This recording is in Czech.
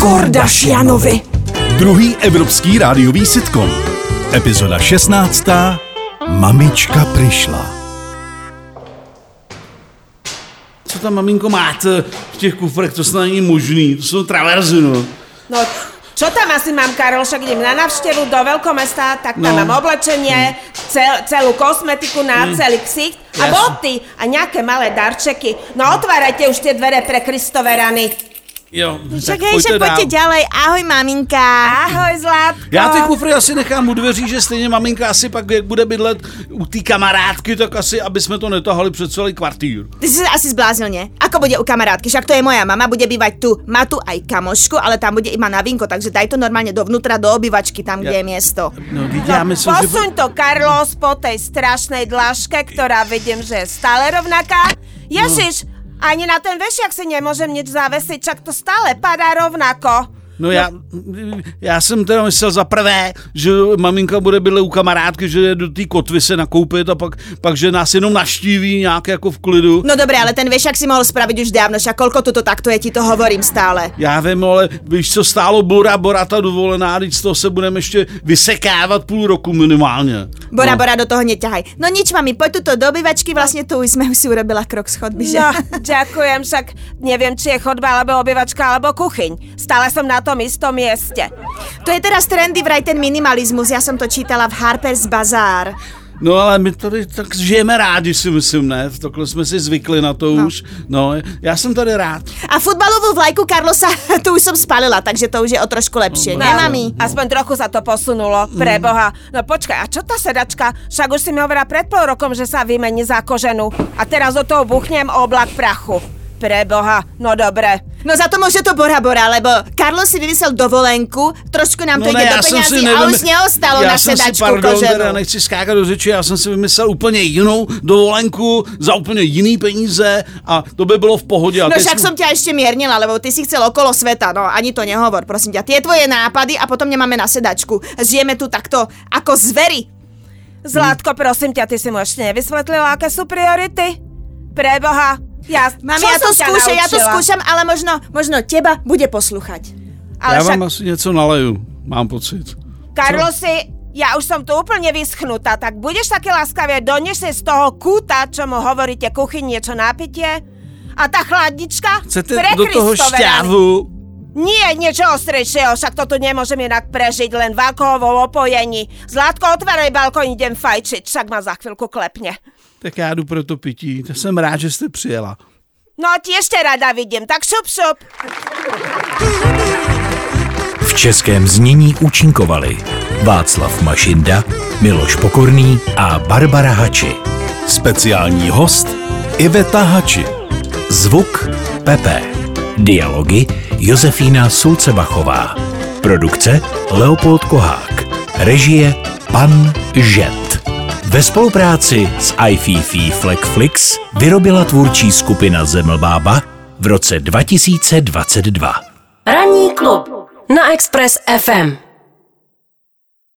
Kordašianovi. Druhý evropský rádiový sitcom. Epizoda 16. Mamička přišla. Co tam, maminko, máte v těch kufrech? To snad není možný. To jsou traverzy, no. No, čo tam asi mám, Karol? Však idem na návštevu do veľkomesta, tak tam No. mám oblečenie, cel, celú kosmetiku na celý ksicht a boty a nejaké malé darčeky. No otvárajte už tie dvere pre Kristove rany. Jo, Však tak hej, však pojďte poďte dál. ďalej. Ahoj, maminka. Ahoj, Zlatko. Já ty kufry asi nechám u dveří, že stejně maminka asi pak, jak bude bydlet u té kamarádky, tak asi, aby jsme to netahali před celý kvartír. Ty si sa asi zbláznil, nie? Ako bude u kamarátky? Však to je moja mama, bude bývať tu. Má tu aj kamošku, ale tam bude iba na vínko, takže daj to normálne dovnútra do obývačky, tam, kde Ja- je miesto. No, teď já myslím, že... Posuň to, Carlos, po tej strašnej dlažke, ktorá vidím, že je stále rovnaká. Ježiš, ani na ten vešiak si nemôžem nič zavesiť, čak to stále padá rovnako. No já, já jsem teda myslel za prvé, že maminka bude bydlet u kamarádky, že jde do té kotvy se nakoupit a pak, pak že nás jenom naštíví nějak jako v klidu. No dobre, ale ten vešak si mohol spraviť už dávno, však koľko tu to takto je, ti to hovorím stále. Já vím, ale víš, co stálo Bora, Bora ta dovolená, teď z toho se budeme ještě vysekávat půl roku minimálně. Bora, no. Bora, do toho neťahaj. No nič, mami, poď tuto do obývačky, vlastne tu už sme už si urobila krok z chodby, že? No, ďakujem, však neviem, či je chodba, alebo obyvačka, alebo kuchyň. Stále som na tom istom mieste. To je teraz trendy vraj ten minimalizmus, ja som to čítala v Harper's Bazaar. No ale my tady tak žijeme rádi, si myslím, ne? Takhle jsme si zvykli na to No. už. No, já jsem tady rád. A futbalovú vlajku Carlosa, tu už som spalila, takže to už je o trošku lepšie, No, ne, mami? Aspoň trochu sa to posunulo, pre Boha. No počkaj, a čo tá sedačka? Však už si mi hovorila pred pol rokom, že sa vymení za koženu. A teraz do toho buchnem oblak prachu. Pre Boha, no dobre. No za to môže to Bora Bora, lebo Carlos si vymyslel dovolenku, trošku nám to No ne, do peňazí a už neostalo já na jsem si, sedačku pardon, koženú. teda nechci skákat do řeči, já jsem si vymyslel úplně jinou dovolenku za úplně jiný peníze a to by bylo v pohodě. A No však som ťa ešte miernila, lebo ty si chcel okolo sveta, no ani to nehovor, prosím ťa. Tie tvoje nápady a potom nemáme na sedačku. Žijeme tu takto ako zvery. Zlatko, prosím ťa, ty si mu ešte nevysvetlila, aké sú priority? Pre Boha, ja, Mami, čo ja to skúšam, ja to skúšam, ale možno, možno teba bude poslúchať. Ale Já však, vám asi něco naleju, mám pocit. Karlosi, ja už som tu úplne vyschnutá, tak budeš také laskavé, si z toho kúta, čo mu hovoríte, kuchyň, niečo na pitie? A tá chladnička? Chcete Pre do toho šťavu? Nie, niečo ostrejšieho, však to tu nemôžem inak prežiť, len v alkohovom opojení. Zlatko, otváraj balkón, idem fajčiť, však ma za chvíľku klepne. Tak já jdu pro to pití. Tak jsem rád, že jste přijela. No, ti ešte rada vidím, tak šup, šup. V českém znění účinkovali Václav Mašinda, Miloš Pokorný a Barbara Hači. Speciální host Iveta Hači. Zvuk Pepe. Dialogy Josefína Sulcebachová. Produkce Leopold Kohák. Režie Pan Žet. Ve spolupráci s iFiFi Flexflix vyrobila tvůrčí skupina Zemlbába v roce 2022. Ranní klub na Express FM.